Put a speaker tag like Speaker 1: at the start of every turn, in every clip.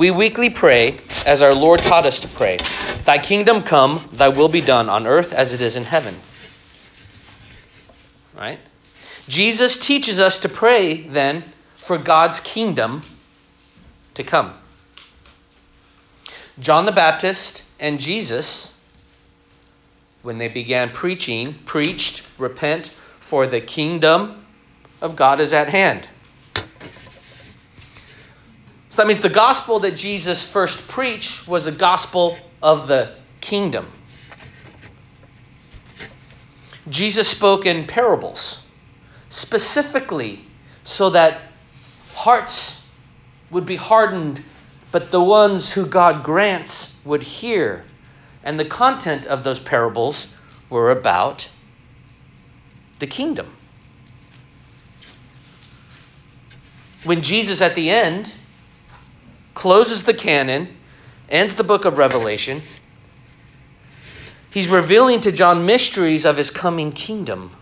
Speaker 1: we weekly pray as our Lord taught us to pray Thy kingdom come, thy will be done on earth as it is in heaven. Right? Jesus teaches us to pray then for God's kingdom to come. John the Baptist and Jesus, when they began preaching, preached, Repent, for the kingdom of God is at hand. So that means the gospel that Jesus first preached was a gospel of the kingdom. Jesus spoke in parables, specifically so that hearts would be hardened, but the ones who God grants would hear. And the content of those parables were about the kingdom. When Jesus at the end closes the canon, ends the book of Revelation, he's revealing to John mysteries of his coming kingdom.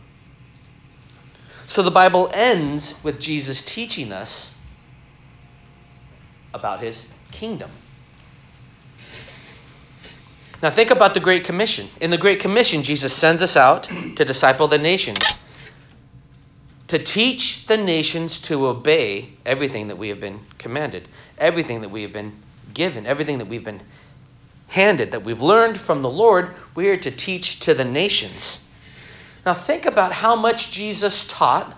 Speaker 1: So the Bible ends with Jesus teaching us about his kingdom. Now think about the Great Commission. In the Great Commission, Jesus sends us out to disciple the nations, to teach the nations to obey everything that we have been commanded, everything that we have been given, everything that we've been handed, that we've learned from the Lord, we are to teach to the nations. Now think about how much Jesus taught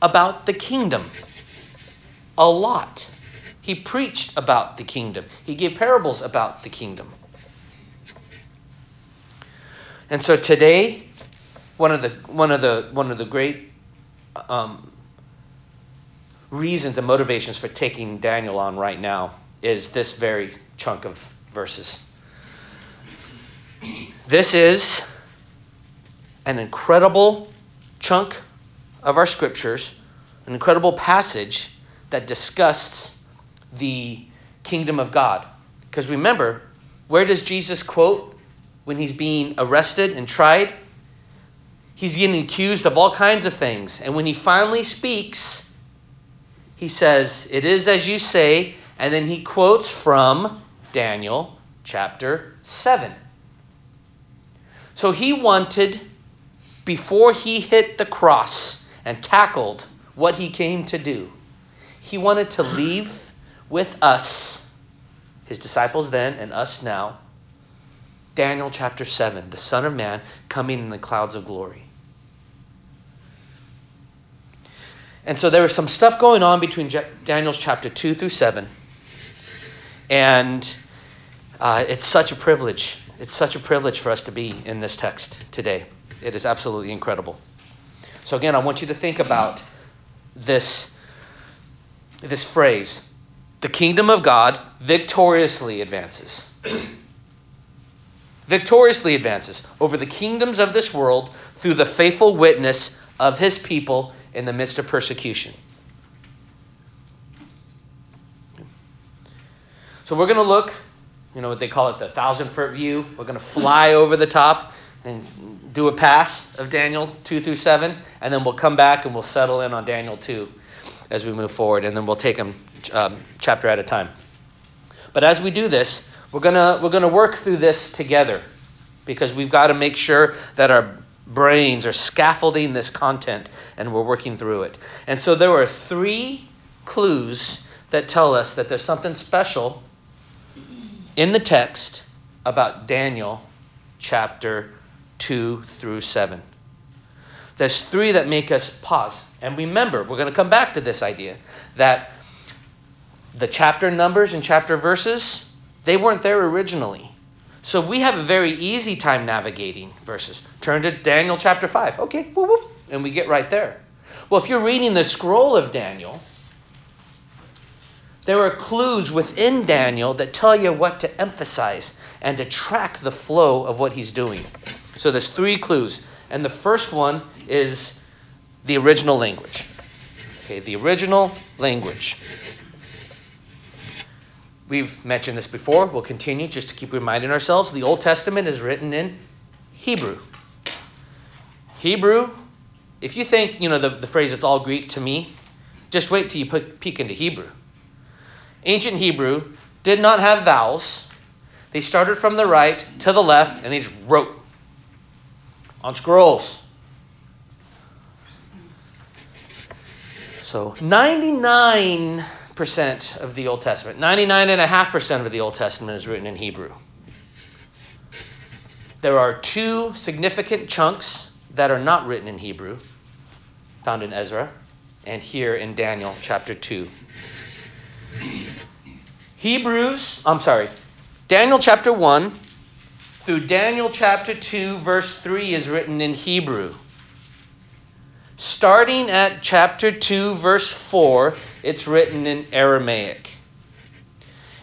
Speaker 1: about the kingdom. A lot. He preached about the kingdom. He gave parables about the kingdom. And so today, one of the one of the one of the great um, reasons and motivations for taking Daniel on right now is this very chunk of verses. This is an incredible chunk of our scriptures, an incredible passage that discusses the kingdom of God. Because remember, where does Jesus quote when he's being arrested and tried. He's getting accused of all kinds of things. And when he finally speaks, he says, It is as you say. And then he quotes from Daniel chapter 7. So he wanted, before he hit the cross and tackled what he came to do, he wanted to leave with us, his disciples then, and us now, Daniel chapter 7, the Son of Man coming in the clouds of glory. And so there was some stuff going on between Daniel's chapter 2 through 7. And uh, it's such a privilege. It's such a privilege for us to be in this text today. It is absolutely incredible. So, again, I want you to think about this, this phrase the kingdom of God victoriously advances victoriously advances over the kingdoms of this world through the faithful witness of his people in the midst of persecution. So we're going to look, you know what they call it, the thousand foot view. We're going to fly over the top and do a pass of Daniel 2 through 7, and then we'll come back and we'll settle in on Daniel 2 as we move forward, and then we'll take them um, chapter at a time. But as we do this, we're gonna we're gonna work through this together because we've got to make sure that our brains are scaffolding this content and we're working through it. And so there are three clues that tell us that there's something special in the text about Daniel chapter 2 through 7. There's three that make us pause. And remember, we're going to come back to this idea that the chapter numbers and chapter verses they weren't there originally. So we have a very easy time navigating verses. Turn to Daniel chapter 5. Okay, whoop, whoop, and we get right there. Well, if you're reading the scroll of Daniel, there are clues within Daniel that tell you what to emphasize and to track the flow of what he's doing. So there's three clues. And the first one is the original language. Okay, the original language. We've mentioned this before. We'll continue just to keep reminding ourselves. The Old Testament is written in Hebrew. Hebrew, if you think, you know, the, the phrase it's all Greek to me, just wait till you put, peek into Hebrew. ancient Hebrew did not have vowels. They started from the right to the left and they just wrote on scrolls. So 99% of the Old Testament, 99.5% of the Old Testament is written in Hebrew. There are two significant chunks that are not written in Hebrew, found in Ezra and here in Daniel chapter 2. Hebrews, I'm sorry, Daniel chapter 1 through Daniel chapter 2, verse 3 is written in Hebrew. Starting at chapter 2, verse 4, it's written in Aramaic.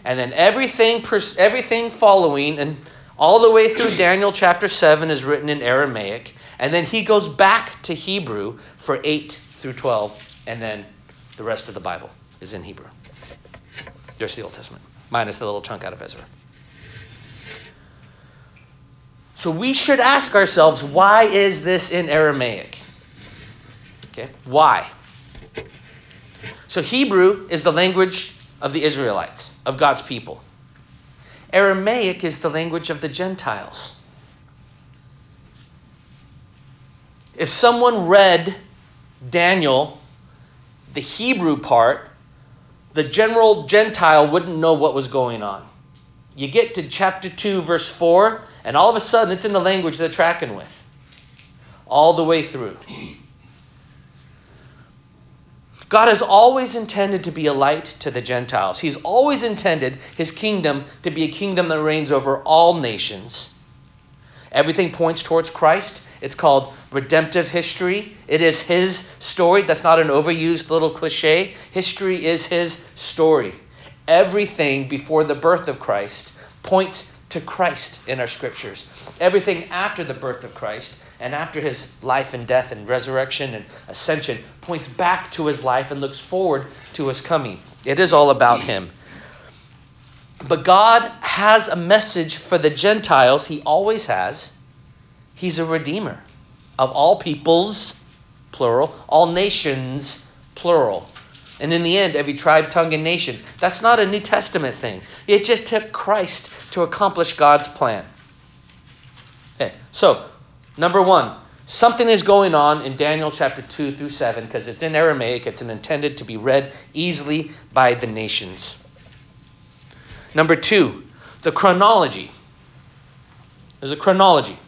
Speaker 1: And then everything, everything following and all the way through Daniel chapter 7 is written in Aramaic. And then he goes back to Hebrew for 8 through 12. And then the rest of the Bible is in Hebrew. There's the Old Testament, minus the little chunk out of Ezra. So we should ask ourselves, why is this in Aramaic? Okay, why? So Hebrew is the language of the Israelites, of God's people. Aramaic is the language of the Gentiles. If someone read Daniel, the Hebrew part, the general Gentile wouldn't know what was going on. You get to chapter 2, verse 4, and all of a sudden it's in the language they're tracking with. All the way through. God has always intended to be a light to the Gentiles. He's always intended his kingdom to be a kingdom that reigns over all nations. Everything points towards Christ. It's called redemptive history. It is his story. That's not an overused little cliche. History is his story. Everything before the birth of Christ points to Christ in our scriptures. Everything after the birth of Christ and after his life and death and resurrection and ascension points back to his life and looks forward to his coming. It is all about him. But God has a message for the Gentiles. He always has. He's a redeemer of all peoples, plural, all nations, plural. And in the end, every tribe, tongue, and nation. That's not a New Testament thing. It just took Christ to accomplish God's plan. Okay, so number one, something is going on in Daniel chapter 2 through 7 because it's in Aramaic. It's intended to be read easily by the nations. Number two, the chronology. There's a chronology.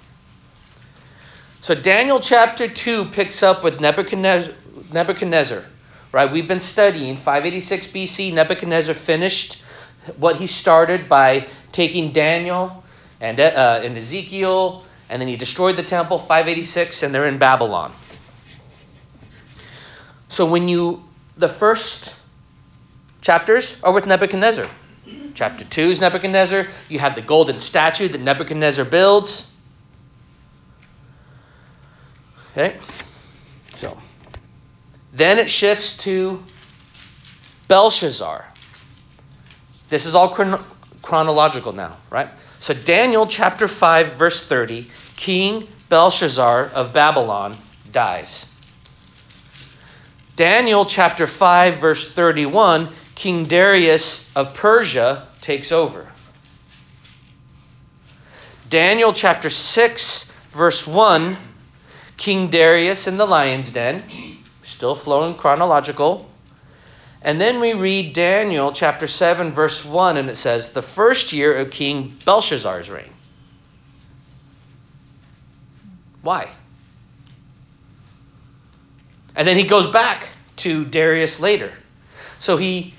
Speaker 1: So Daniel chapter 2 picks up with Nebuchadnezzar, Nebuchadnezzar, right? We've been studying 586 BC. Nebuchadnezzar finished what he started by taking Daniel and, uh, and Ezekiel, and then he destroyed the temple, 586, and they're in Babylon. So when you, the first chapters are with Nebuchadnezzar. Chapter 2 is Nebuchadnezzar. You have the golden statue that Nebuchadnezzar builds. Okay? So, then it shifts to Belshazzar. This is all chron- chronological now, right? So, Daniel chapter 5, verse 30 King Belshazzar of Babylon dies. Daniel chapter 5, verse 31 King Darius of Persia takes over. Daniel chapter 6, verse 1 King Darius in the lion's den, still flowing chronological. And then we read Daniel chapter 7, verse 1, and it says, The first year of King Belshazzar's reign. Why? And then he goes back to Darius later. So he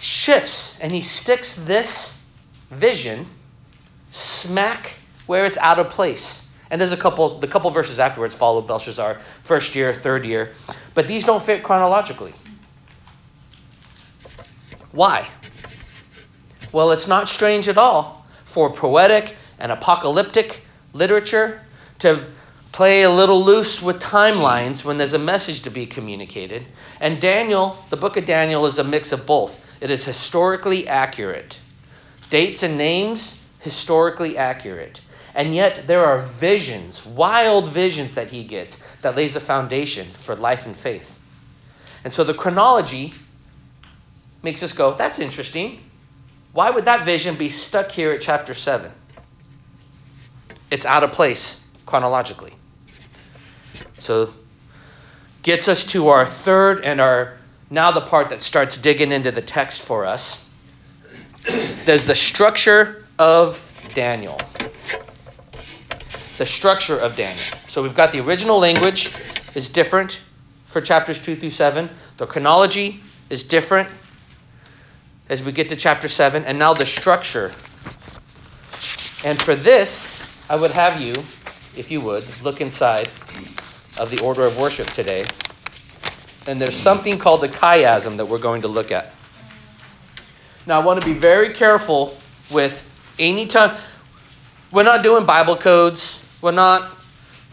Speaker 1: shifts and he sticks this vision smack where it's out of place. And there's a couple, the couple verses afterwards follow Belshazzar, first year, third year. But these don't fit chronologically. Why? Well, it's not strange at all for poetic and apocalyptic literature to play a little loose with timelines when there's a message to be communicated. And Daniel, the book of Daniel, is a mix of both. It is historically accurate. Dates and names, historically accurate. And yet there are visions, wild visions that he gets that lays a foundation for life and faith. And so the chronology makes us go, that's interesting. Why would that vision be stuck here at chapter 7? It's out of place chronologically. So, gets us to our third and our now the part that starts digging into the text for us. There's the structure of Daniel. The structure of Daniel. So we've got the original language is different for chapters 2 through 7. The chronology is different as we get to chapter 7. And now the structure. And for this, I would have you, if you would, look inside of the order of worship today and there's something called the chiasm that we're going to look at. Now, I want to be very careful with any time. We're not doing Bible codes. We're not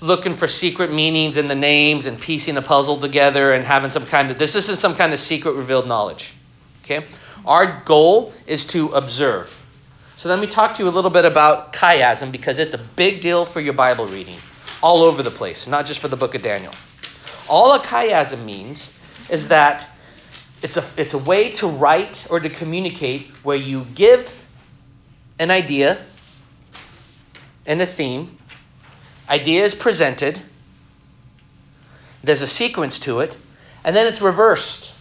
Speaker 1: looking for secret meanings in the names and piecing a puzzle together and having some kind of. This isn't some kind of secret revealed knowledge. Okay? Our goal is to observe. So let me talk to you a little bit about chiasm because it's a big deal for your Bible reading all over the place, not just for the book of Daniel. All a chiasm means is that it's a, it's a way to write or to communicate where you give an idea and a theme, idea is presented, there's a sequence to it, and then it's reversed.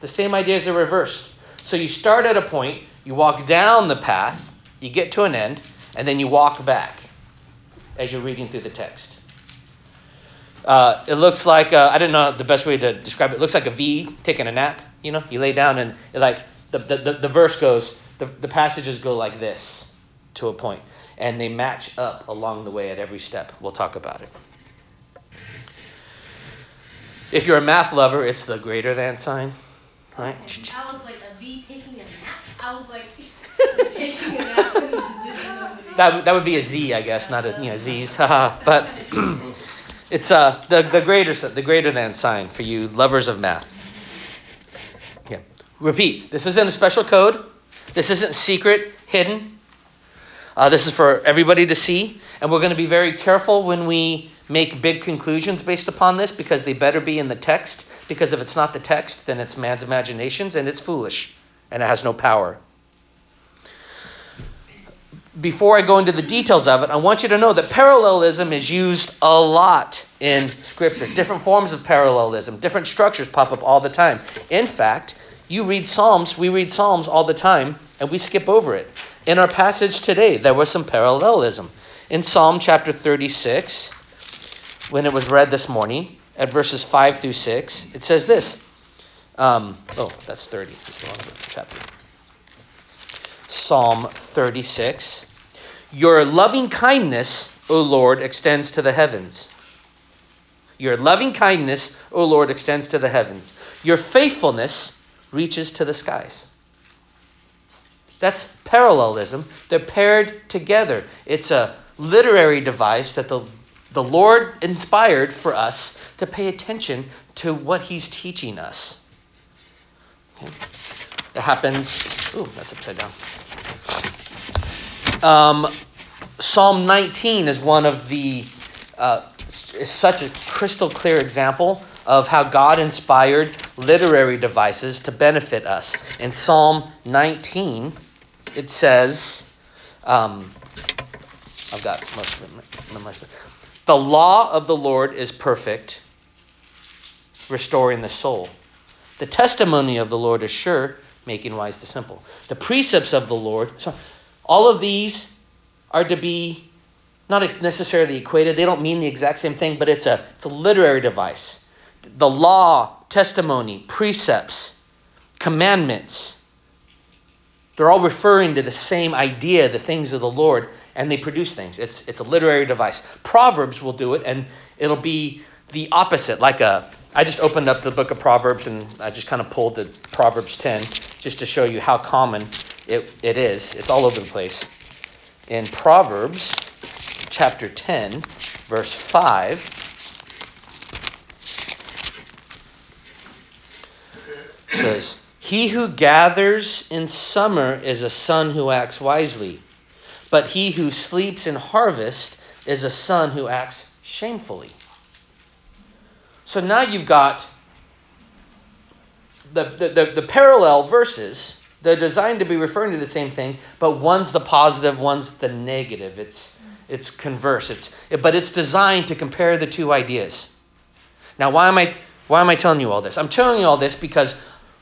Speaker 1: The same ideas are reversed. So you start at a point, you walk down the path, you get to an end, and then you walk back as you're reading through the text. Uh, it looks like uh, I don't know the best way to describe it. It looks like a V taking a nap. You know, you lay down and like the, the, the verse goes, the, the passages go like this to a point, and they match up along the way at every step. We'll talk about it. If you're a math lover, it's the greater than sign, right?
Speaker 2: Like V taking a nap. I look like taking a nap in the position of
Speaker 1: That, that would be a Z, I guess, not a you know Z's. but It's uh, the, the greater the greater than sign for you lovers of math. Yeah. Repeat. This isn't a special code. This isn't secret, hidden. Uh, this is for everybody to see, and we're going to be very careful when we make big conclusions based upon this because they better be in the text. Because if it's not the text, then it's man's imaginations and it's foolish and it has no power before I go into the details of it, I want you to know that parallelism is used a lot in Scripture. Different forms of parallelism, different structures pop up all the time. In fact, you read Psalms, we read Psalms all the time, and we skip over it. In our passage today, there was some parallelism. In Psalm chapter 36, when it was read this morning, at verses 5 through 6, it says this. Um, oh, that's 30. That's the wrong chapter. Psalm 36. Your loving kindness, O Lord, extends to the heavens. Your loving kindness, O Lord, extends to the heavens. Your faithfulness reaches to the skies. That's parallelism. They're paired together. It's a literary device that the, the Lord inspired for us to pay attention to what He's teaching us. Okay. It happens. Ooh, that's upside down. Um, Psalm 19 is one of the uh, is such a crystal clear example of how God inspired literary devices to benefit us. In Psalm 19, it says, um, I've got most of it. The law of the Lord is perfect, restoring the soul. The testimony of the Lord is sure, making wise the simple. The precepts of the Lord. So all of these are to be not necessarily equated. They don't mean the exact same thing, but it's a, it's a literary device. The law, testimony, precepts, commandments, they're all referring to the same idea, the things of the Lord, and they produce things. It's, it's a literary device. Proverbs will do it, and it'll be the opposite, like a. I just opened up the book of Proverbs and I just kind of pulled the Proverbs 10 just to show you how common it, it is. It's all over the place. In Proverbs chapter 10, verse 5, says, He who gathers in summer is a son who acts wisely, but he who sleeps in harvest is a son who acts shamefully. So now you've got the, the, the, the parallel verses, they're designed to be referring to the same thing, but one's the positive, one's the negative. It's, it's converse. It's, but it's designed to compare the two ideas. Now, why am I, why am I telling you all this? I'm telling you all this because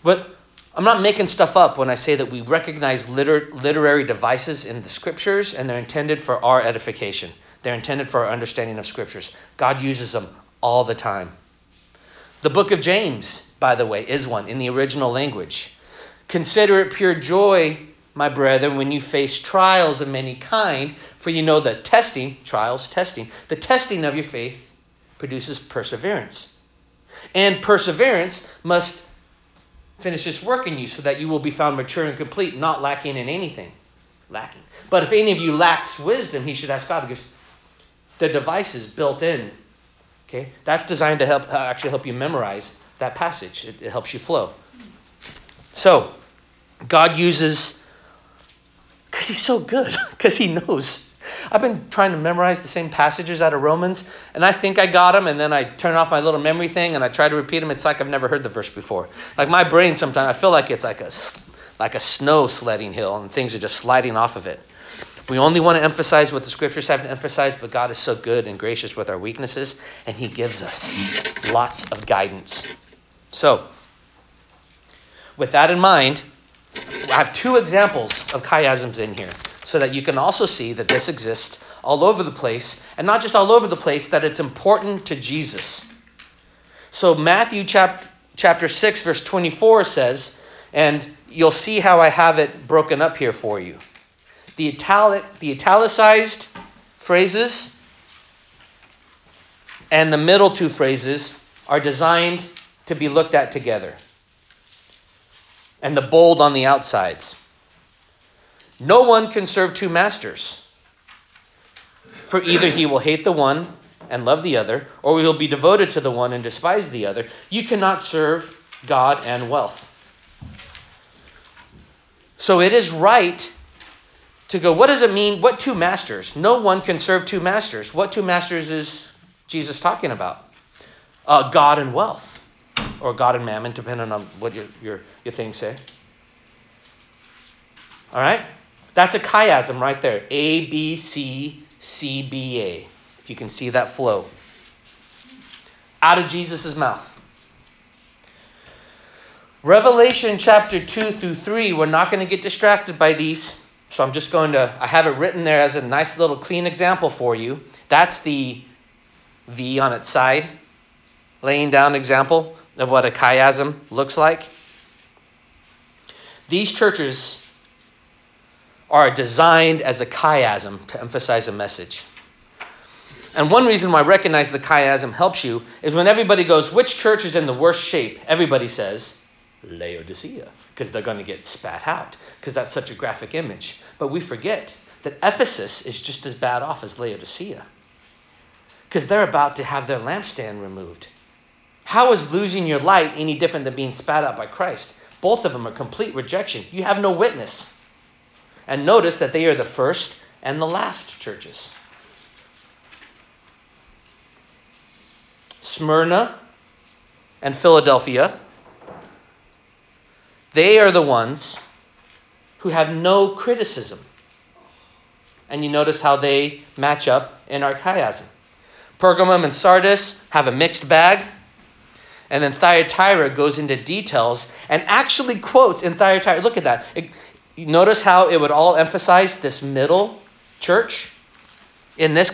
Speaker 1: what, I'm not making stuff up when I say that we recognize liter, literary devices in the scriptures and they're intended for our edification. They're intended for our understanding of scriptures. God uses them all the time. The book of James, by the way, is one in the original language. Consider it pure joy, my brethren, when you face trials of many kind, for you know that testing, trials, testing, the testing of your faith produces perseverance. And perseverance must finish its work in you so that you will be found mature and complete, not lacking in anything. Lacking. But if any of you lacks wisdom, he should ask God because the device is built in. Okay? That's designed to help uh, actually help you memorize that passage. It, it helps you flow. So, God uses because he's so good, because he knows. I've been trying to memorize the same passages out of Romans, and I think I got them, and then I turn off my little memory thing and I try to repeat them. It's like I've never heard the verse before. Like my brain sometimes, I feel like it's like a like a snow sledding hill, and things are just sliding off of it. We only want to emphasize what the scriptures have to emphasize, but God is so good and gracious with our weaknesses, and He gives us lots of guidance. So, with that in mind, I have two examples of chiasms in here so that you can also see that this exists all over the place, and not just all over the place, that it's important to Jesus. So, Matthew chapter, chapter 6, verse 24 says, and you'll see how I have it broken up here for you. The, italic, the italicized phrases and the middle two phrases are designed to be looked at together. And the bold on the outsides. No one can serve two masters, for either he will hate the one and love the other, or he will be devoted to the one and despise the other. You cannot serve God and wealth. So it is right to go, what does it mean? What two masters? No one can serve two masters. What two masters is Jesus talking about? Uh, God and wealth, or God and mammon, depending on what your, your, your things say. All right? That's a chiasm right there. A, B, C, C, B, A. If you can see that flow. Out of Jesus' mouth. Revelation chapter 2 through 3, we're not going to get distracted by these. So I'm just going to, I have it written there as a nice little clean example for you. That's the V on its side, laying down example of what a chiasm looks like. These churches are designed as a chiasm to emphasize a message. And one reason why I recognize the chiasm helps you is when everybody goes, which church is in the worst shape? Everybody says, Laodicea, because they're going to get spat out, because that's such a graphic image. But we forget that Ephesus is just as bad off as Laodicea, because they're about to have their lampstand removed. How is losing your light any different than being spat out by Christ? Both of them are complete rejection. You have no witness. And notice that they are the first and the last churches. Smyrna and Philadelphia, they are the ones who have no criticism. And you notice how they match up in our chiasm. Pergamum and Sardis have a mixed bag. And then Thyatira goes into details and actually quotes in Thyatira. Look at that. It, notice how it would all emphasize this middle church. In this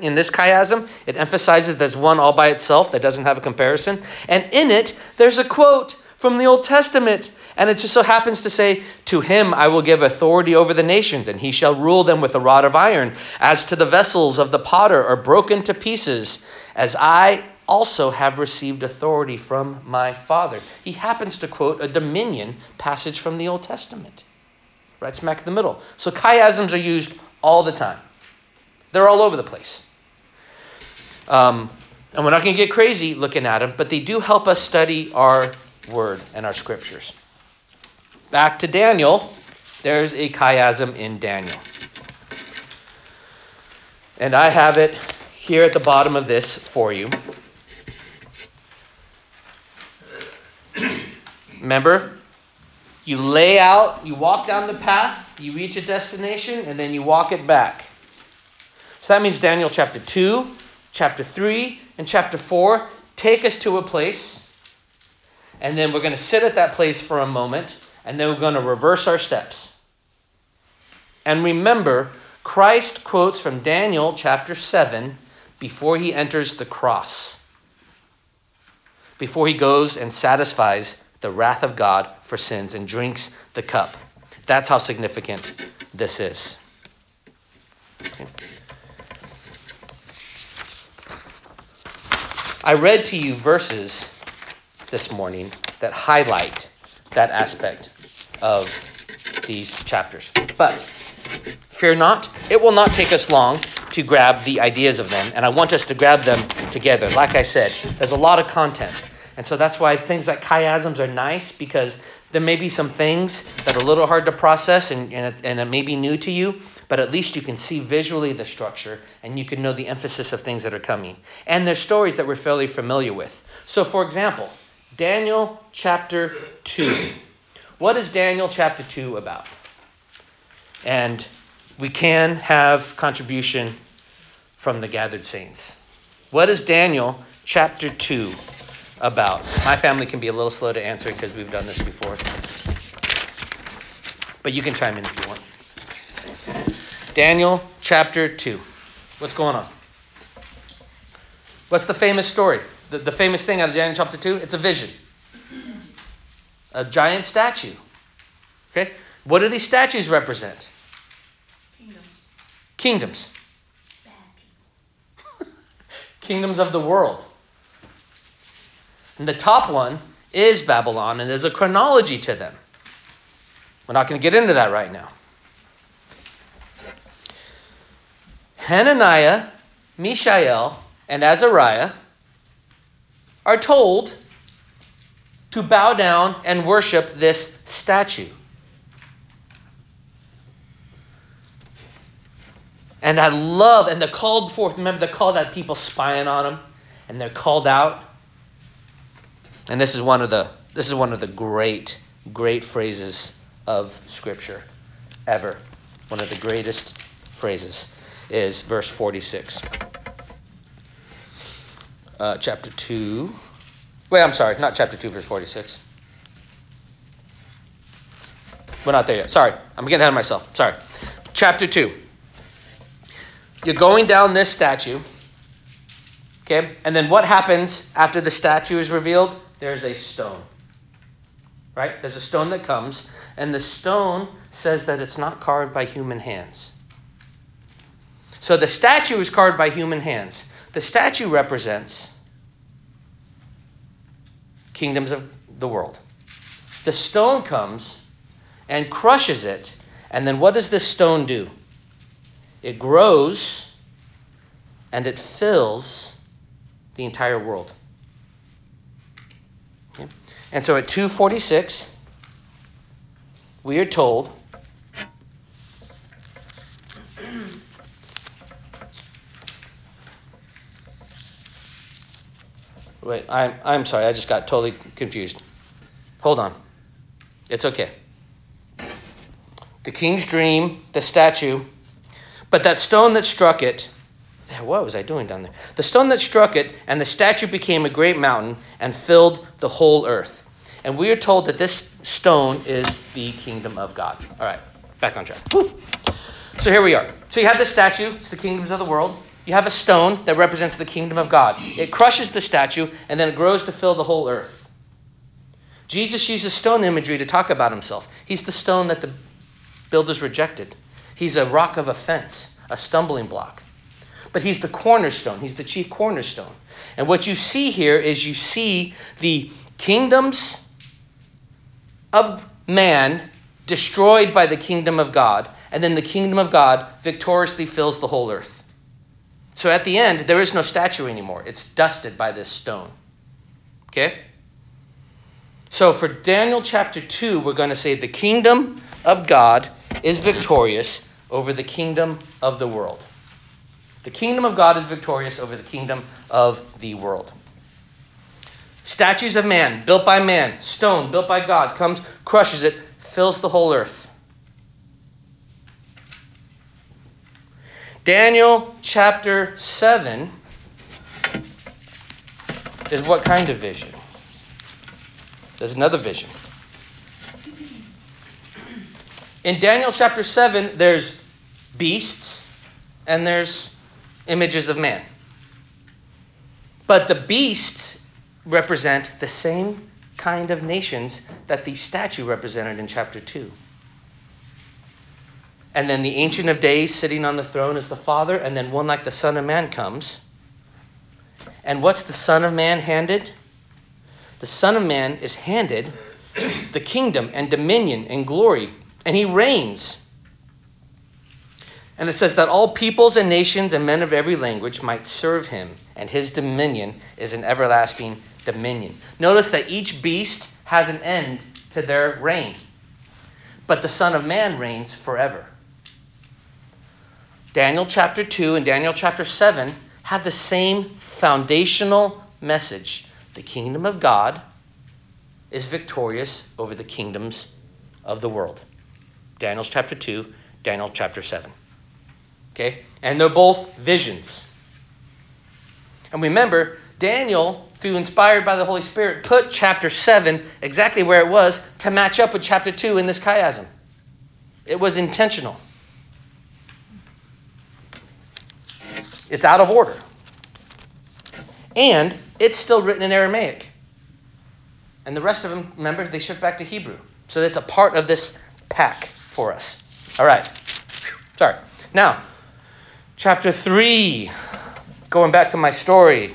Speaker 1: in this chiasm, it emphasizes there's one all by itself that doesn't have a comparison. And in it, there's a quote from the Old Testament. And it just so happens to say, To him I will give authority over the nations, and he shall rule them with a rod of iron. As to the vessels of the potter are broken to pieces, as I also have received authority from my Father. He happens to quote a dominion passage from the Old Testament right smack in the middle. So chiasms are used all the time. They're all over the place. Um, and we're not going to get crazy looking at them, but they do help us study our word and our scriptures. Back to Daniel, there's a chiasm in Daniel. And I have it here at the bottom of this for you. Remember? You lay out, you walk down the path, you reach a destination, and then you walk it back. So that means Daniel chapter 2, chapter 3, and chapter 4 take us to a place, and then we're going to sit at that place for a moment, and then we're going to reverse our steps. And remember, Christ quotes from Daniel chapter 7 before he enters the cross, before he goes and satisfies the wrath of God for sins and drinks the cup. That's how significant this is. I read to you verses this morning that highlight that aspect of these chapters. But fear not, it will not take us long to grab the ideas of them, and I want us to grab them together. Like I said, there's a lot of content. And so that's why things like chiasms are nice because there may be some things that are a little hard to process and, and, it, and it may be new to you, but at least you can see visually the structure and you can know the emphasis of things that are coming. And there's stories that we're fairly familiar with. So, for example, Daniel chapter 2. What is Daniel chapter 2 about? And we can have contribution from the gathered saints. What is Daniel chapter 2 about? My family can be a little slow to answer because we've done this before. But you can chime in if you want. Daniel chapter 2. What's going on? What's the famous story? The, the famous thing out of Daniel chapter 2? It's a vision. A giant statue. Okay? What do these statues represent?
Speaker 2: Kingdoms.
Speaker 1: Kingdoms.
Speaker 2: Bad people.
Speaker 1: Kingdoms of the world. And the top one is Babylon, and there's a chronology to them. We're not going to get into that right now. Hananiah, Mishael, and Azariah are told to bow down and worship this statue. And I love, and they're called forth. Remember, they're called out people spying on them, and they're called out. And this is one of the this is one of the great, great phrases of Scripture ever. One of the greatest phrases is verse 46. Uh, chapter 2. Wait, I'm sorry, not chapter 2, verse 46. We're not there yet. Sorry, I'm getting ahead of myself. Sorry. Chapter 2. You're going down this statue. Okay? And then what happens after the statue is revealed? There's a stone. Right? There's a stone that comes, and the stone says that it's not carved by human hands. So the statue is carved by human hands. The statue represents kingdoms of the world. The stone comes and crushes it, and then what does this stone do? It grows and it fills the entire world. Okay? And so at 246, we are told Wait, I'm, I'm sorry, I just got totally confused. Hold on. It's okay. The king's dream, the statue, but that stone that struck it, what was I doing down there? The stone that struck it, and the statue became a great mountain and filled the whole earth. And we are told that this stone is the kingdom of God. All right, back on track. Whew. So here we are. So you have the statue, it's the kingdoms of the world. You have a stone that represents the kingdom of God. It crushes the statue and then it grows to fill the whole earth. Jesus uses stone imagery to talk about himself. He's the stone that the builders rejected. He's a rock of offense, a stumbling block. But he's the cornerstone. He's the chief cornerstone. And what you see here is you see the kingdoms of man destroyed by the kingdom of God, and then the kingdom of God victoriously fills the whole earth. So at the end, there is no statue anymore. It's dusted by this stone. Okay? So for Daniel chapter 2, we're going to say the kingdom of God is victorious over the kingdom of the world. The kingdom of God is victorious over the kingdom of the world. Statues of man, built by man, stone, built by God, comes, crushes it, fills the whole earth. Daniel chapter 7 is what kind of vision? There's another vision. In Daniel chapter 7, there's beasts and there's images of man. But the beasts represent the same kind of nations that the statue represented in chapter 2. And then the Ancient of Days sitting on the throne is the Father, and then one like the Son of Man comes. And what's the Son of Man handed? The Son of Man is handed the kingdom and dominion and glory, and he reigns. And it says that all peoples and nations and men of every language might serve him, and his dominion is an everlasting dominion. Notice that each beast has an end to their reign, but the Son of Man reigns forever. Daniel chapter 2 and Daniel chapter 7 have the same foundational message. The kingdom of God is victorious over the kingdoms of the world. Daniel chapter 2, Daniel chapter 7. Okay? And they're both visions. And remember, Daniel, through inspired by the Holy Spirit, put chapter 7 exactly where it was to match up with chapter 2 in this chiasm. It was intentional. It's out of order. And it's still written in Aramaic. And the rest of them, remember, they shift back to Hebrew. So it's a part of this pack for us. All right. Sorry. Now, chapter 3, going back to my story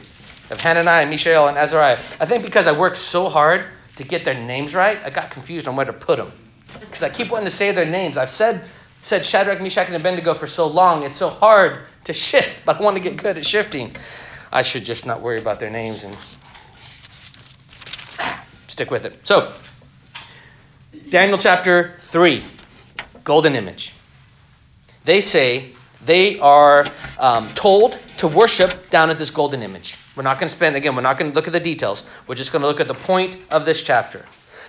Speaker 1: of Hananiah, Mishael, and Azariah. I think because I worked so hard to get their names right, I got confused on where to put them. Because I keep wanting to say their names. I've said said Shadrach, Meshach, and Abednego for so long, it's so hard to shift, but I want to get good at shifting. I should just not worry about their names and stick with it. So, Daniel chapter 3, golden image. They say they are um, told to worship down at this golden image. We're not going to spend, again, we're not going to look at the details. We're just going to look at the point of this chapter.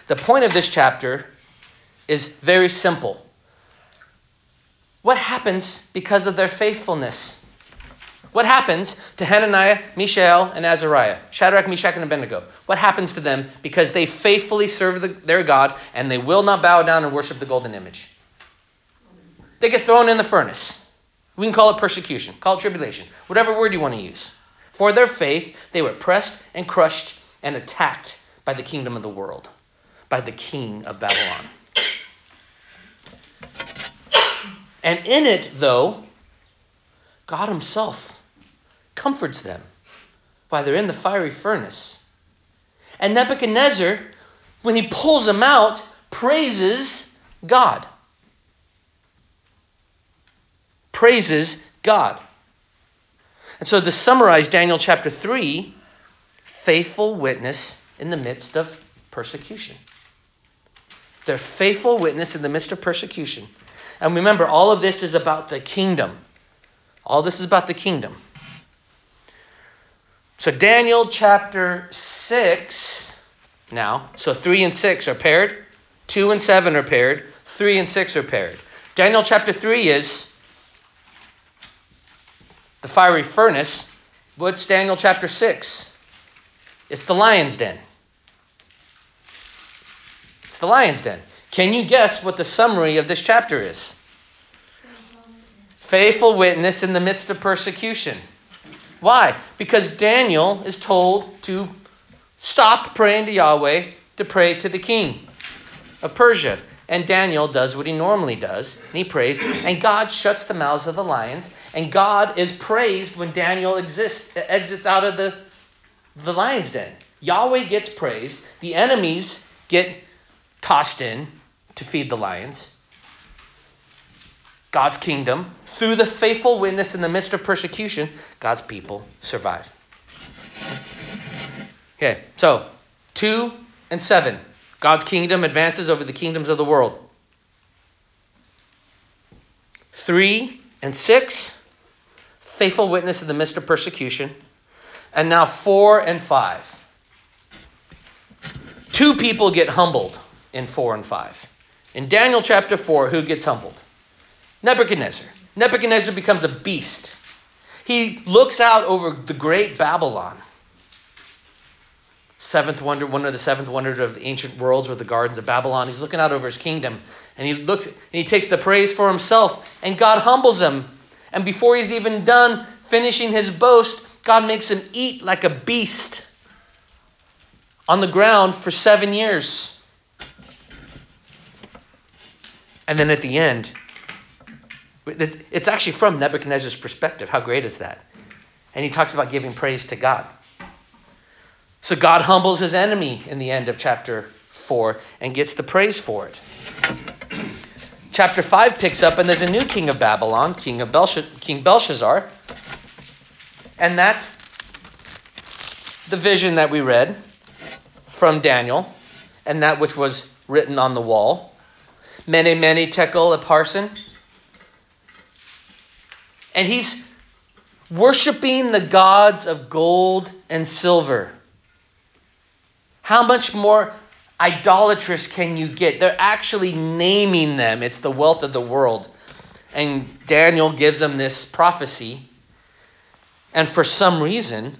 Speaker 1: The point of this chapter is very simple. What happens because of their faithfulness? What happens to Hananiah, Mishael, and Azariah? Shadrach, Meshach, and Abednego. What happens to them because they faithfully serve the, their God and they will not bow down and worship the golden image? They get thrown in the furnace. We can call it persecution, call it tribulation, whatever word you want to use. For their faith, they were pressed and crushed and attacked by the kingdom of the world, by the king of Babylon. And in it, though, God Himself comforts them while they're in the fiery furnace. And Nebuchadnezzar, when he pulls them out, praises God. Praises God. And so to summarize Daniel chapter 3, faithful witness in the midst of persecution. They're faithful witness in the midst of persecution. And remember, all of this is about the kingdom. All this is about the kingdom. So, Daniel chapter 6 now. So, 3 and 6 are paired, 2 and 7 are paired, 3 and 6 are paired. Daniel chapter 3 is the fiery furnace. What's Daniel chapter 6? It's the lion's den. It's the lion's den. Can you guess what the summary of this chapter is? Faithful witness in the midst of persecution. Why? Because Daniel is told to stop praying to Yahweh to pray to the king of Persia. And Daniel does what he normally does, and he prays, and God shuts the mouths of the lions, and God is praised when Daniel exists, exits out of the, the lion's den. Yahweh gets praised, the enemies get tossed in to feed the lions. God's kingdom, through the faithful witness in the midst of persecution, God's people survive. Okay, so 2 and 7. God's kingdom advances over the kingdoms of the world. 3 and 6. Faithful witness in the midst of persecution. And now 4 and 5. two people get humbled in 4 and 5. In Daniel chapter 4, who gets humbled? Nebuchadnezzar. Nebuchadnezzar becomes a beast. He looks out over the great Babylon. Seventh wonder, one of the seventh wonders of the ancient worlds were the gardens of Babylon. He's looking out over his kingdom and he looks and he takes the praise for himself and God humbles him. And before he's even done finishing his boast, God makes him eat like a beast on the ground for seven years. And then at the end, it's actually from Nebuchadnezzar's perspective. How great is that? And he talks about giving praise to God. So God humbles his enemy in the end of chapter 4 and gets the praise for it. Chapter 5 picks up, and there's a new king of Babylon, King, of Belshazzar, king Belshazzar. And that's the vision that we read from Daniel, and that which was written on the wall. Mene, many tekel, parsin, And he's worshiping the gods of gold and silver. How much more idolatrous can you get? They're actually naming them. It's the wealth of the world. And Daniel gives them this prophecy. And for some reason,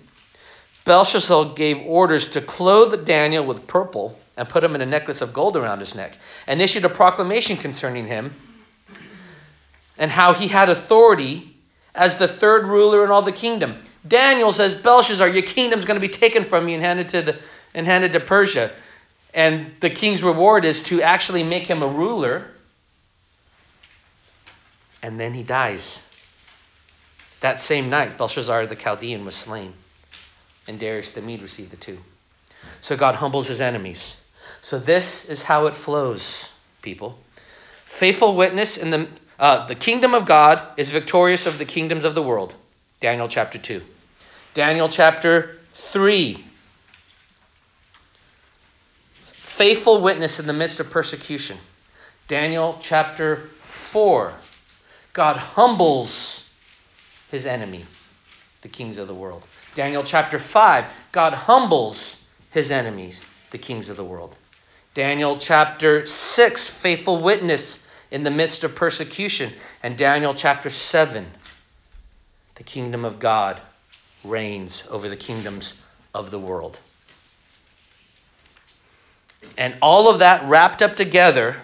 Speaker 1: Belshazzar gave orders to clothe Daniel with purple and put him in a necklace of gold around his neck and issued a proclamation concerning him and how he had authority as the third ruler in all the kingdom. Daniel says, Belshazzar, your kingdom's going to be taken from you and handed to the and handed to Persia. And the king's reward is to actually make him a ruler. And then he dies. That same night, Belshazzar the Chaldean was slain, and Darius the Mede received the two. So God humbles his enemies. So this is how it flows, people. Faithful witness in the uh, the kingdom of God is victorious of the kingdoms of the world. Daniel chapter 2. Daniel chapter 3 faithful witness in the midst of persecution. Daniel chapter 4. God humbles his enemy, the kings of the world. Daniel chapter 5. God humbles his enemies, the kings of the world. Daniel chapter 6. Faithful witness in the midst of persecution. And Daniel chapter 7. The kingdom of God reigns over the kingdoms of the world. And all of that wrapped up together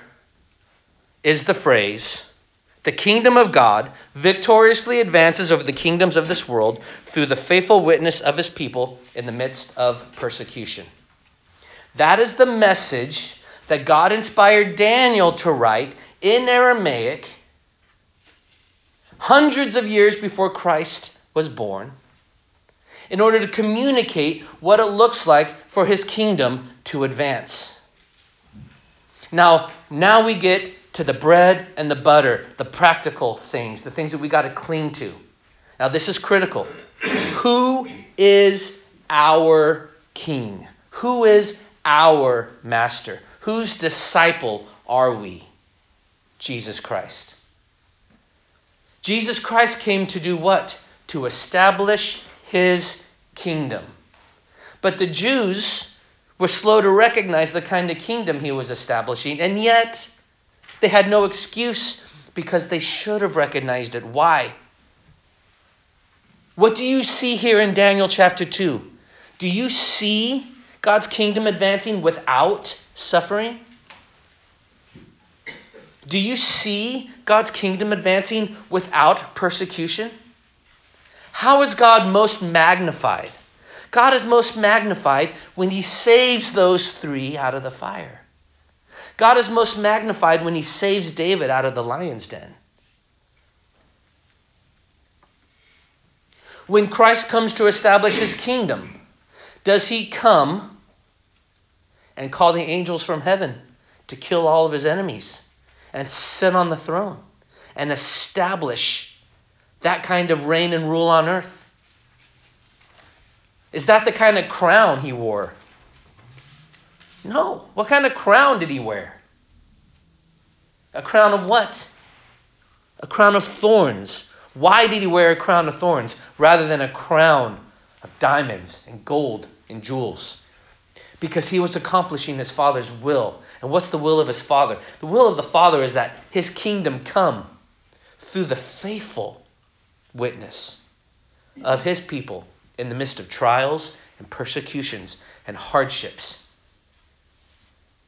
Speaker 1: is the phrase the kingdom of God victoriously advances over the kingdoms of this world through the faithful witness of his people in the midst of persecution. That is the message that God inspired Daniel to write in Aramaic hundreds of years before Christ was born in order to communicate what it looks like for his kingdom to advance. Now, now we get to the bread and the butter, the practical things, the things that we got to cling to. Now, this is critical. Who is our king? Who is our master? Whose disciple are we? Jesus Christ. Jesus Christ came to do what? To establish his kingdom. But the Jews were slow to recognize the kind of kingdom he was establishing, and yet they had no excuse because they should have recognized it. Why? What do you see here in Daniel chapter 2? Do you see God's kingdom advancing without suffering? Do you see God's kingdom advancing without persecution? How is God most magnified? God is most magnified when he saves those three out of the fire. God is most magnified when he saves David out of the lion's den. When Christ comes to establish his kingdom, does he come and call the angels from heaven to kill all of his enemies and sit on the throne and establish that kind of reign and rule on earth? Is that the kind of crown he wore? No. What kind of crown did he wear? A crown of what? A crown of thorns. Why did he wear a crown of thorns rather than a crown of diamonds and gold and jewels? Because he was accomplishing his Father's will. And what's the will of his Father? The will of the Father is that his kingdom come through the faithful witness of his people in the midst of trials and persecutions and hardships,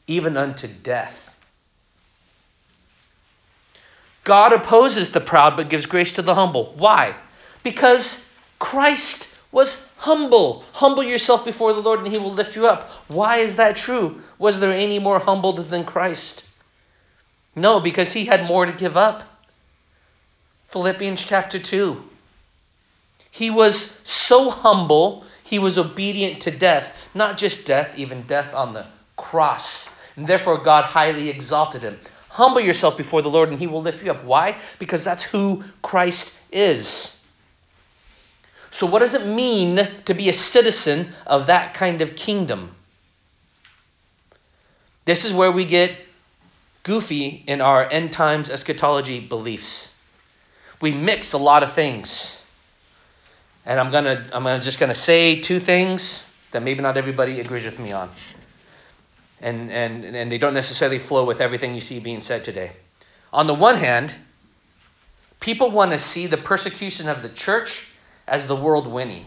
Speaker 1: even unto death. God opposes the proud but gives grace to the humble. Why? Because Christ was humble. Humble yourself before the Lord and he will lift you up. Why is that true? Was there any more humbled than Christ? No, because he had more to give up. Philippians chapter 2. He was so humble, he was obedient to death. Not just death, even death on the cross. And therefore, God highly exalted him. Humble yourself before the Lord, and he will lift you up. Why? Because that's who Christ is. So, what does it mean to be a citizen of that kind of kingdom? This is where we get goofy in our end times eschatology beliefs. We mix a lot of things. And I'm gonna I'm gonna just gonna say two things that maybe not everybody agrees with me on. And and and they don't necessarily flow with everything you see being said today. On the one hand, people want to see the persecution of the church as the world winning.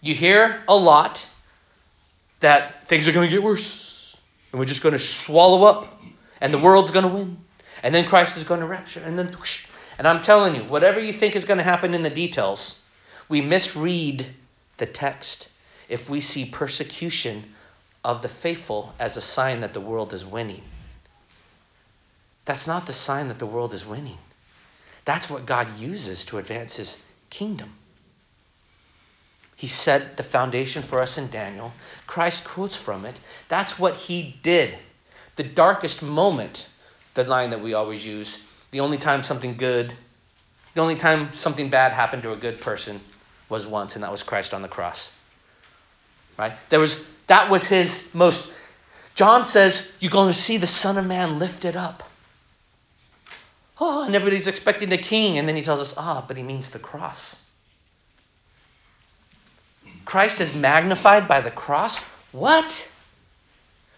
Speaker 1: You hear a lot that things are going to get worse, and we're just going to swallow up, and the world's going to win, and then Christ is going to rapture, and then whoosh. And I'm telling you, whatever you think is going to happen in the details, we misread the text if we see persecution of the faithful as a sign that the world is winning. That's not the sign that the world is winning. That's what God uses to advance his kingdom. He set the foundation for us in Daniel. Christ quotes from it. That's what he did. The darkest moment, the line that we always use, the only time something good, the only time something bad happened to a good person was once, and that was Christ on the cross. Right? There was that was his most John says, You're going to see the Son of Man lifted up. Oh, and everybody's expecting a king. And then he tells us, ah, but he means the cross. Christ is magnified by the cross? What?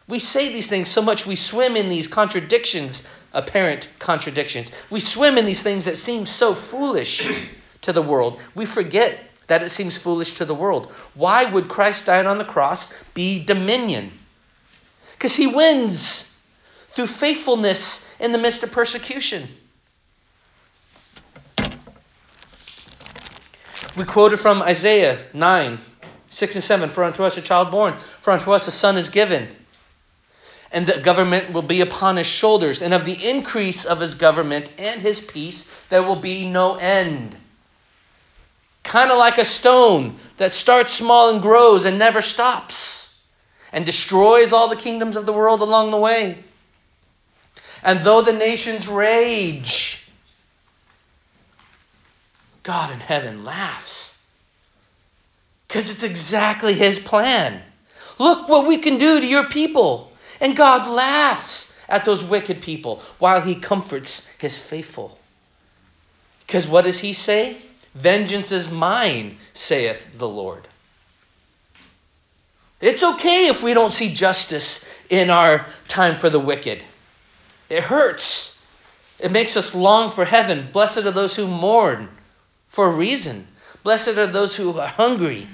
Speaker 1: We say these things so much, we swim in these contradictions, apparent contradictions. We swim in these things that seem so foolish to the world. We forget that it seems foolish to the world. Why would Christ die on the cross be dominion? Because he wins through faithfulness in the midst of persecution. We quoted from Isaiah 9, 6 and 7 For unto us a child born, for unto us a son is given. And the government will be upon his shoulders, and of the increase of his government and his peace there will be no end. Kind of like a stone that starts small and grows and never stops, and destroys all the kingdoms of the world along the way. And though the nations rage, God in heaven laughs. Because it's exactly his plan. Look what we can do to your people. And God laughs at those wicked people while he comforts his faithful. Because what does he say? Vengeance is mine, saith the Lord. It's okay if we don't see justice in our time for the wicked. It hurts. It makes us long for heaven. Blessed are those who mourn, for a reason. Blessed are those who are hungry.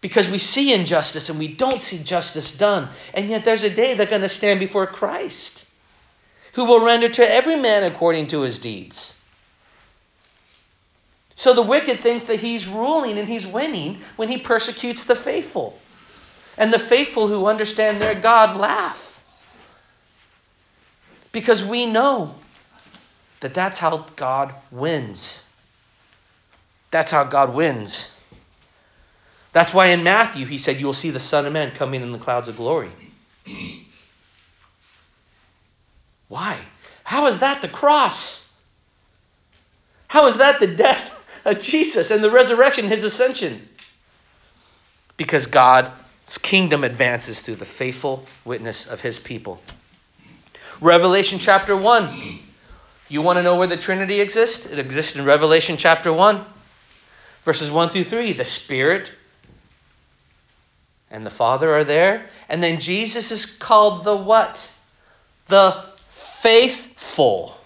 Speaker 1: Because we see injustice and we don't see justice done. And yet there's a day they're going to stand before Christ, who will render to every man according to his deeds. So the wicked thinks that he's ruling and he's winning when he persecutes the faithful. And the faithful who understand their God laugh. Because we know that that's how God wins. That's how God wins. That's why in Matthew he said, You will see the Son of Man coming in the clouds of glory. Why? How is that the cross? How is that the death of Jesus and the resurrection, his ascension? Because God's kingdom advances through the faithful witness of his people. Revelation chapter 1 you want to know where the Trinity exists? It exists in Revelation chapter 1. Verses 1 through 3, the Spirit and the Father are there. And then Jesus is called the what? The faithful.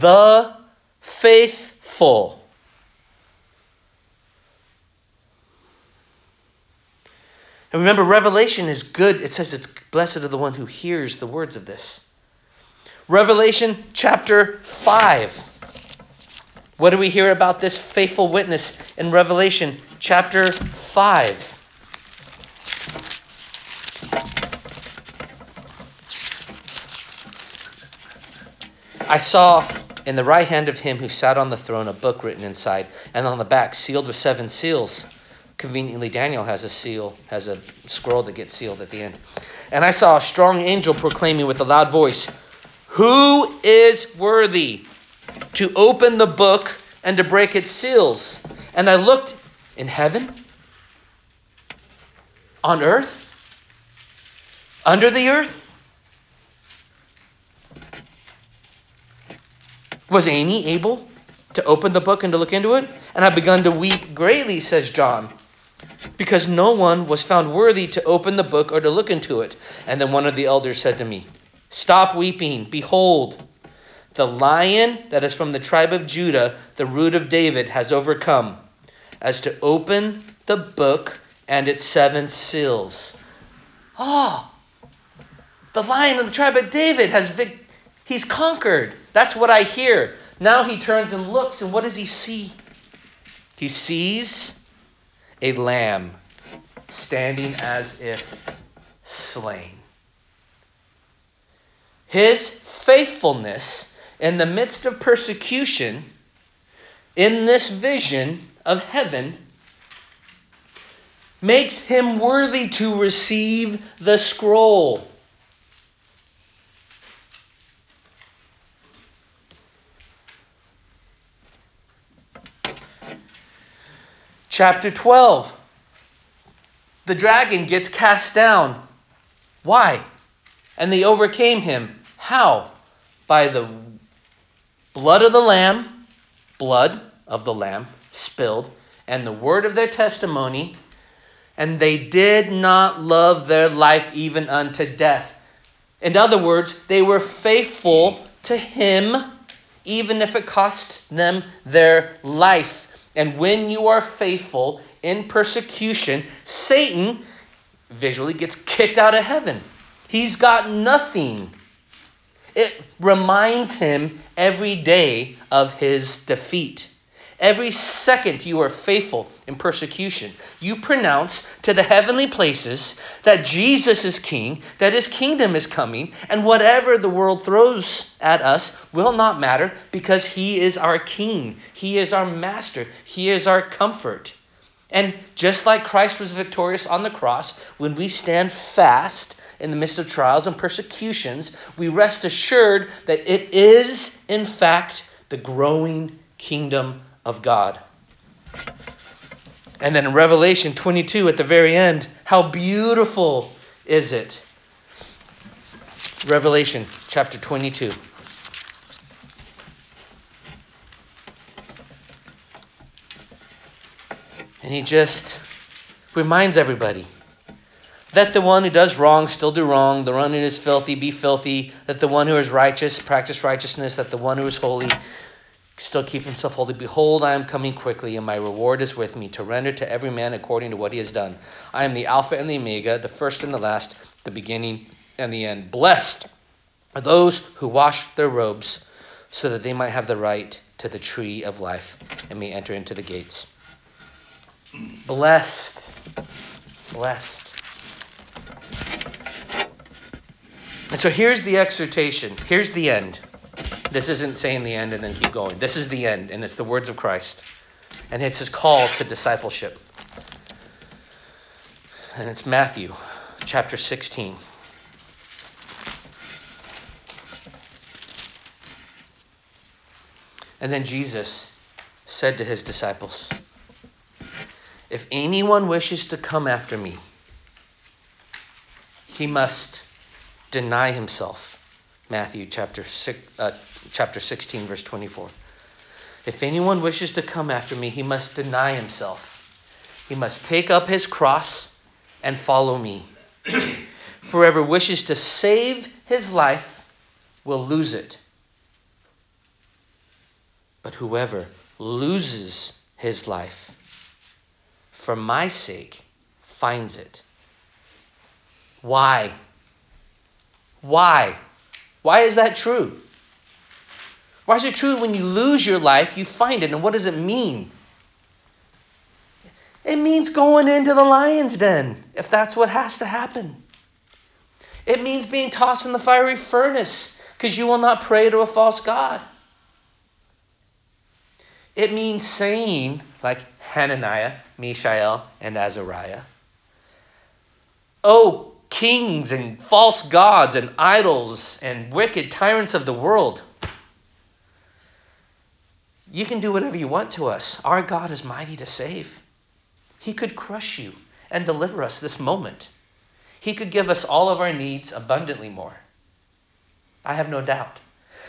Speaker 1: The faithful. And remember, Revelation is good. It says it's blessed are the one who hears the words of this. Revelation chapter 5. What do we hear about this faithful witness in Revelation chapter 5? I saw in the right hand of him who sat on the throne a book written inside, and on the back sealed with seven seals. Conveniently, Daniel has a seal, has a scroll that gets sealed at the end. And I saw a strong angel proclaiming with a loud voice, Who is worthy to open the book and to break its seals? And I looked in heaven, on earth, under the earth. Was any able to open the book and to look into it? And I began to weep greatly, says John because no one was found worthy to open the book or to look into it. And then one of the elders said to me, Stop weeping. Behold, the lion that is from the tribe of Judah, the root of David, has overcome as to open the book and its seven seals. Ah, oh, the lion of the tribe of David has vic- he's conquered. That's what I hear. Now he turns and looks, and what does he see? He sees a lamb standing as if slain. His faithfulness in the midst of persecution, in this vision of heaven, makes him worthy to receive the scroll. Chapter 12. The dragon gets cast down. Why? And they overcame him. How? By the blood of the Lamb, blood of the Lamb spilled, and the word of their testimony, and they did not love their life even unto death. In other words, they were faithful to him, even if it cost them their life. And when you are faithful in persecution, Satan visually gets kicked out of heaven. He's got nothing. It reminds him every day of his defeat. Every second you are faithful in persecution, you pronounce to the heavenly places that Jesus is king, that his kingdom is coming, and whatever the world throws at us will not matter because he is our king, he is our master, he is our comfort. And just like Christ was victorious on the cross, when we stand fast in the midst of trials and persecutions, we rest assured that it is, in fact, the growing kingdom of God. And then in Revelation 22 at the very end, how beautiful is it? Revelation chapter 22. And he just reminds everybody let the one who does wrong still do wrong, the one who is filthy be filthy, let the one who is righteous practice righteousness, let the one who is holy still keep himself holy. Behold, I am coming quickly, and my reward is with me to render to every man according to what he has done. I am the Alpha and the Omega, the first and the last, the beginning and the end. Blessed are those who wash their robes, so that they might have the right to the tree of life and may enter into the gates. Blessed. Blessed. And so here's the exhortation. Here's the end. This isn't saying the end and then keep going. This is the end, and it's the words of Christ. And it's his call to discipleship. And it's Matthew chapter 16. And then Jesus said to his disciples, If anyone wishes to come after me, he must deny himself. Matthew chapter, six, uh, chapter 16, verse 24. If anyone wishes to come after me, he must deny himself. He must take up his cross and follow me. Whoever wishes to save his life will lose it. But whoever loses his life for my sake finds it. Why? Why? Why is that true? Why is it true when you lose your life, you find it? And what does it mean? It means going into the lion's den, if that's what has to happen. It means being tossed in the fiery furnace, because you will not pray to a false God. It means saying, like Hananiah, Mishael, and Azariah, Oh, kings and false gods and idols and wicked tyrants of the world, you can do whatever you want to us. Our God is mighty to save. He could crush you and deliver us this moment. He could give us all of our needs abundantly more. I have no doubt.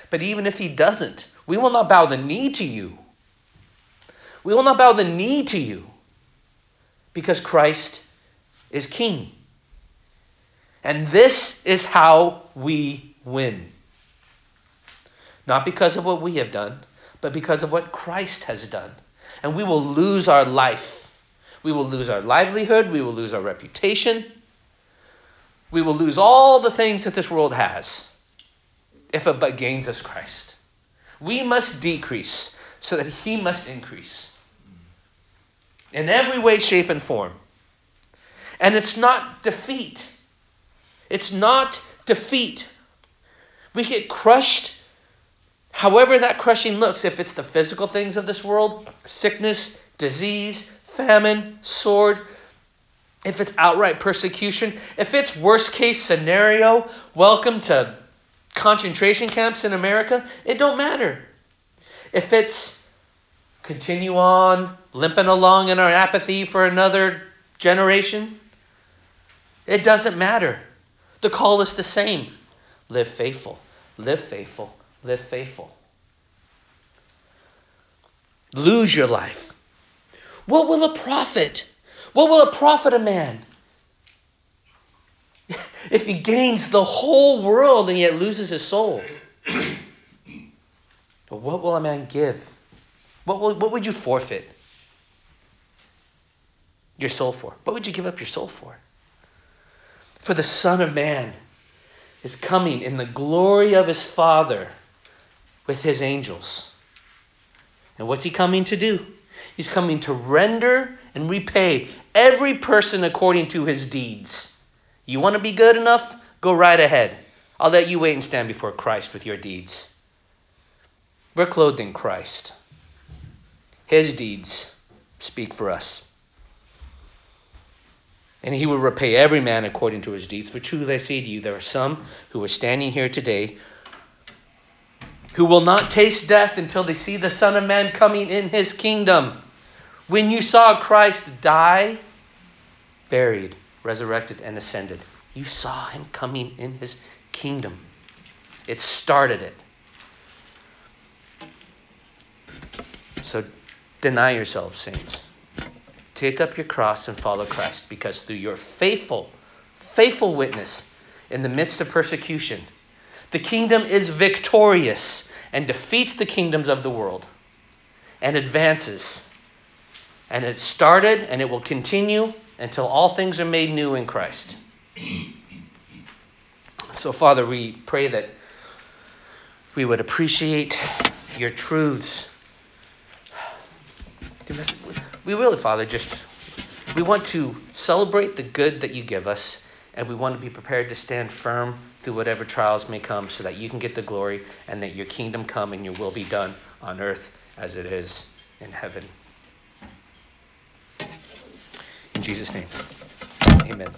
Speaker 1: But even if He doesn't, we will not bow the knee to you. We will not bow the knee to you because Christ is King. And this is how we win. Not because of what we have done, but because of what Christ has done. And we will lose our life. We will lose our livelihood. We will lose our reputation. We will lose all the things that this world has if it but gains us Christ. We must decrease so that He must increase in every way, shape, and form. And it's not defeat. It's not defeat. We get crushed however that crushing looks, if it's the physical things of this world, sickness, disease, famine, sword, if it's outright persecution, if it's worst case scenario, welcome to concentration camps in America, it don't matter. If it's continue on limping along in our apathy for another generation, it doesn't matter. The call is the same. Live faithful, live faithful, live faithful. Lose your life. What will it profit? What will it profit a man if he gains the whole world and yet loses his soul? but what will a man give? What, will, what would you forfeit your soul for? What would you give up your soul for? For the Son of Man is coming in the glory of his Father with his angels. And what's he coming to do? He's coming to render and repay every person according to his deeds. You want to be good enough? Go right ahead. I'll let you wait and stand before Christ with your deeds. We're clothed in Christ. His deeds speak for us. And he will repay every man according to his deeds. For truly I say to you, there are some who are standing here today who will not taste death until they see the Son of Man coming in his kingdom. When you saw Christ die, buried, resurrected, and ascended, you saw him coming in his kingdom. It started it. So deny yourselves, saints. Take up your cross and follow Christ, because through your faithful, faithful witness in the midst of persecution, the kingdom is victorious and defeats the kingdoms of the world and advances. And it started and it will continue until all things are made new in Christ. So, Father, we pray that we would appreciate your truths. We really, Father, just we want to celebrate the good that you give us, and we want to be prepared to stand firm through whatever trials may come so that you can get the glory and that your kingdom come and your will be done on earth as it is in heaven. In Jesus' name, amen.